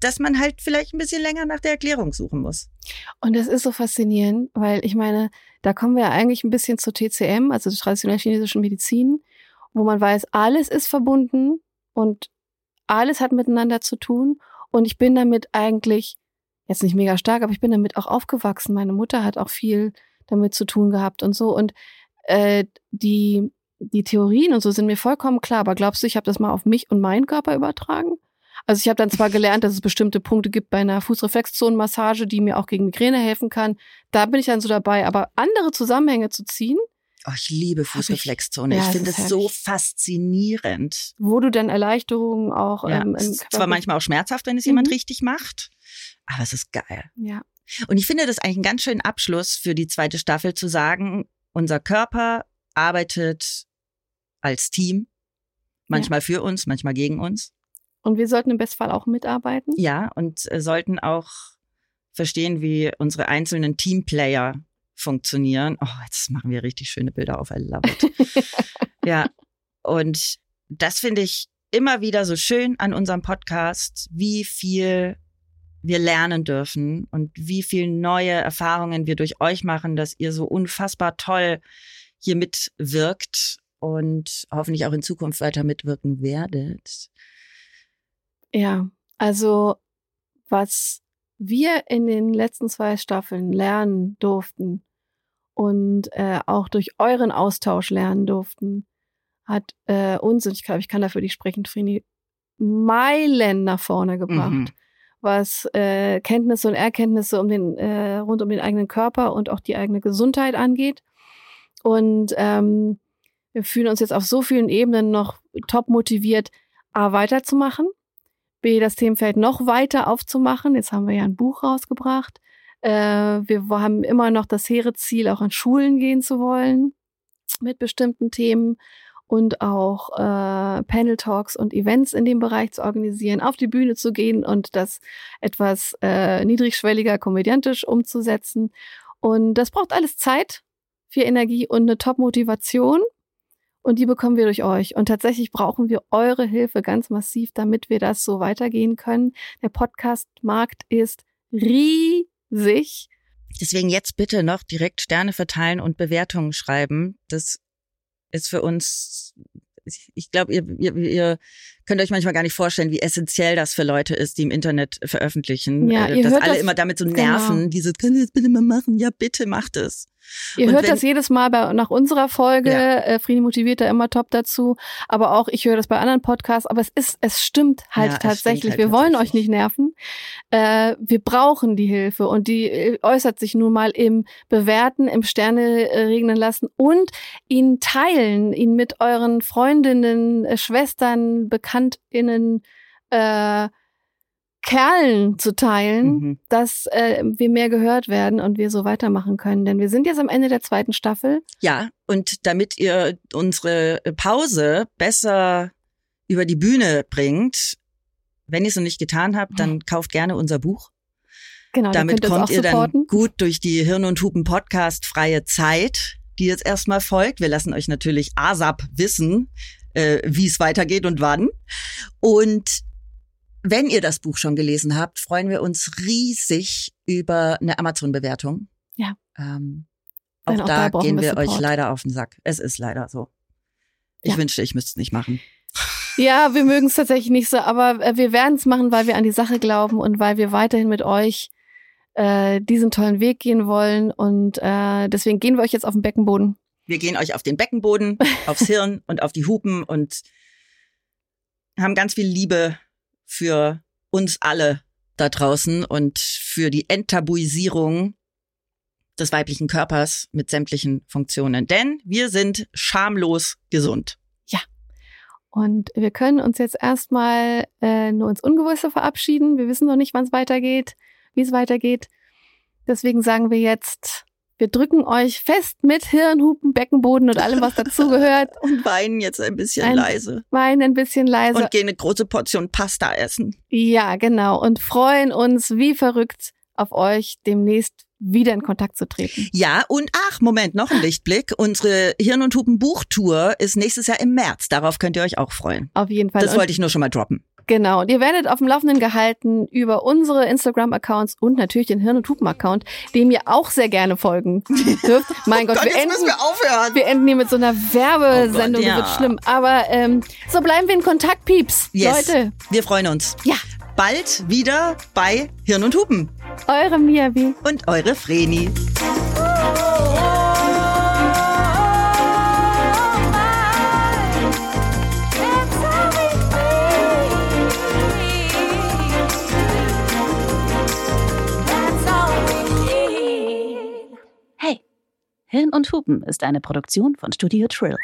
dass man halt vielleicht ein bisschen länger nach der Erklärung suchen muss. Und das ist so faszinierend, weil ich meine, da kommen wir ja eigentlich ein bisschen zur TCM, also zur traditionell chinesischen Medizin, wo man weiß, alles ist verbunden und alles hat miteinander zu tun. Und ich bin damit eigentlich, jetzt nicht mega stark, aber ich bin damit auch aufgewachsen. Meine Mutter hat auch viel damit zu tun gehabt und so. Und äh, die, die Theorien und so sind mir vollkommen klar. Aber glaubst du, ich habe das mal auf mich und meinen Körper übertragen? Also ich habe dann zwar gelernt, dass es bestimmte Punkte gibt bei einer Fußreflexzonenmassage, die mir auch gegen Migräne helfen kann. Da bin ich dann so dabei. Aber andere Zusammenhänge zu ziehen, Oh, ich liebe Fußreflexzone. Ja, ich finde es so faszinierend. Wo du dann Erleichterungen auch Ja, ähm, ist zwar manchmal auch schmerzhaft, wenn es jemand Mhm. richtig macht, aber es ist geil. Ja. Und ich finde das eigentlich einen ganz schönen Abschluss für die zweite Staffel zu sagen, unser Körper arbeitet als Team, manchmal für uns, manchmal gegen uns. Und wir sollten im Bestfall auch mitarbeiten. Ja, und äh, sollten auch verstehen, wie unsere einzelnen Teamplayer funktionieren. Oh, jetzt machen wir richtig schöne Bilder auf. I love it. ja, und das finde ich immer wieder so schön an unserem Podcast, wie viel wir lernen dürfen und wie viel neue Erfahrungen wir durch euch machen, dass ihr so unfassbar toll hier mitwirkt und hoffentlich auch in Zukunft weiter mitwirken werdet. Ja, also was wir in den letzten zwei Staffeln lernen durften und äh, auch durch euren Austausch lernen durften, hat äh, uns, und ich glaube, ich kann dafür dich sprechen, Trini, Meilen nach vorne gebracht, Mhm. Was äh, Kenntnisse und Erkenntnisse um den, äh, rund um den eigenen Körper und auch die eigene Gesundheit angeht. Und ähm, wir fühlen uns jetzt auf so vielen Ebenen noch top motiviert, A, weiterzumachen, B, das Themenfeld noch weiter aufzumachen. Jetzt haben wir ja ein Buch rausgebracht. Äh, wir haben immer noch das hehre Ziel, auch an Schulen gehen zu wollen mit bestimmten Themen und auch äh, Panel Talks und Events in dem Bereich zu organisieren, auf die Bühne zu gehen und das etwas äh, niedrigschwelliger komödiantisch umzusetzen. Und das braucht alles Zeit, viel Energie und eine Top-Motivation. Und die bekommen wir durch euch. Und tatsächlich brauchen wir eure Hilfe ganz massiv, damit wir das so weitergehen können. Der Podcast-Markt ist riesig. Deswegen jetzt bitte noch direkt Sterne verteilen und Bewertungen schreiben. Das ist für uns, ich glaube, ihr, ihr, ihr könnt euch manchmal gar nicht vorstellen, wie essentiell das für Leute ist, die im Internet veröffentlichen. Ja, Äh, ihr dass alle das- immer damit so genau. nerven. Diese, können Sie das bitte mal machen? Ja, bitte macht es. Ihr Und hört wenn- das jedes Mal bei, nach unserer Folge. Ja. Äh, Friedi motiviert da immer top dazu. Aber auch ich höre das bei anderen Podcasts. Aber es ist, es stimmt halt Ja, tatsächlich. stimmt halt wir wollen tatsächlich. euch nicht nerven. Äh, wir brauchen die Hilfe und die äh, äußert sich nun mal im Bewerten, im Sterne äh, regnen lassen und ihn teilen, ihn mit euren Freundinnen, äh, Schwestern, Bekanntinnen, äh, Kerlen zu teilen Mhm. dass äh, wir mehr gehört werden und wir so weitermachen können. Denn wir sind jetzt am Ende der zweiten Staffel. Ja, und damit ihr unsere Pause besser über die Bühne bringt, wenn ihr es noch nicht getan habt, dann kauft gerne unser Buch. Genau, Damit kommt ihr auch dann supporten. gut durch die Hirn und Hupen Podcast freie Zeit, die jetzt erstmal folgt. Wir lassen euch natürlich ASAP wissen, äh, wie es weitergeht und wann. Und wenn ihr das Buch schon gelesen habt, freuen wir uns riesig über eine Amazon-Bewertung. Ja. Ähm, auch auch da da gehen wir wir euch Support. leider auf den Sack. Es ist leider so. Ich Ja. wünschte, ich müsste es nicht machen. Ja, wir mögen es tatsächlich nicht so, aber äh, wir werden es machen, weil wir an die Sache glauben und weil wir weiterhin mit euch äh, diesen tollen Weg gehen wollen. Und äh, deswegen gehen wir euch jetzt auf den Beckenboden. Wir gehen euch auf den Beckenboden, aufs Hirn und auf die Hupen und haben ganz viel Liebe für uns alle da draußen und für die Enttabuisierung des weiblichen Körpers mit sämtlichen Funktionen. Denn wir sind schamlos gesund. Und wir können uns jetzt erstmal äh, nur ins Ungewisse verabschieden. Wir wissen noch nicht, wann es weitergeht, wie es weitergeht. Deswegen sagen wir jetzt, wir drücken euch fest mit Hirn, Hupen, Beckenboden und allem, was dazugehört. Und weinen jetzt ein bisschen Ein- leise. Weinen ein bisschen leise. Und gehen eine große Portion Pasta essen. ja, genau. Und freuen uns wie verrückt auf euch, demnächst wieder in Kontakt zu treten. Ja, und ach, Moment, noch ein Lichtblick. Unsere Hirn- und Hupen-Buchtour ist nächstes Jahr im März. Darauf könnt ihr euch auch freuen. Auf jeden Fall. Das Und- wollte ich nur schon mal droppen. Genau. Und ihr werdet auf dem Laufenden gehalten über unsere Instagram-Accounts und natürlich den Hirn- und Hupen-Account, dem ihr auch sehr gerne folgen dürft. Mein Gott, wir enden, aufhören. wir enden hier mit so einer Werbesendung, Oh Gott, das wird ja. schlimm. Aber ähm, so bleiben wir in Kontakt, Pieps. Yes. Leute, Wir freuen uns. Ja. Bald wieder bei Hirn und Hupen. eure Miavi. Und eure Vreni. Hey, Hirn und Hupen ist eine Produktion von Studio Trill.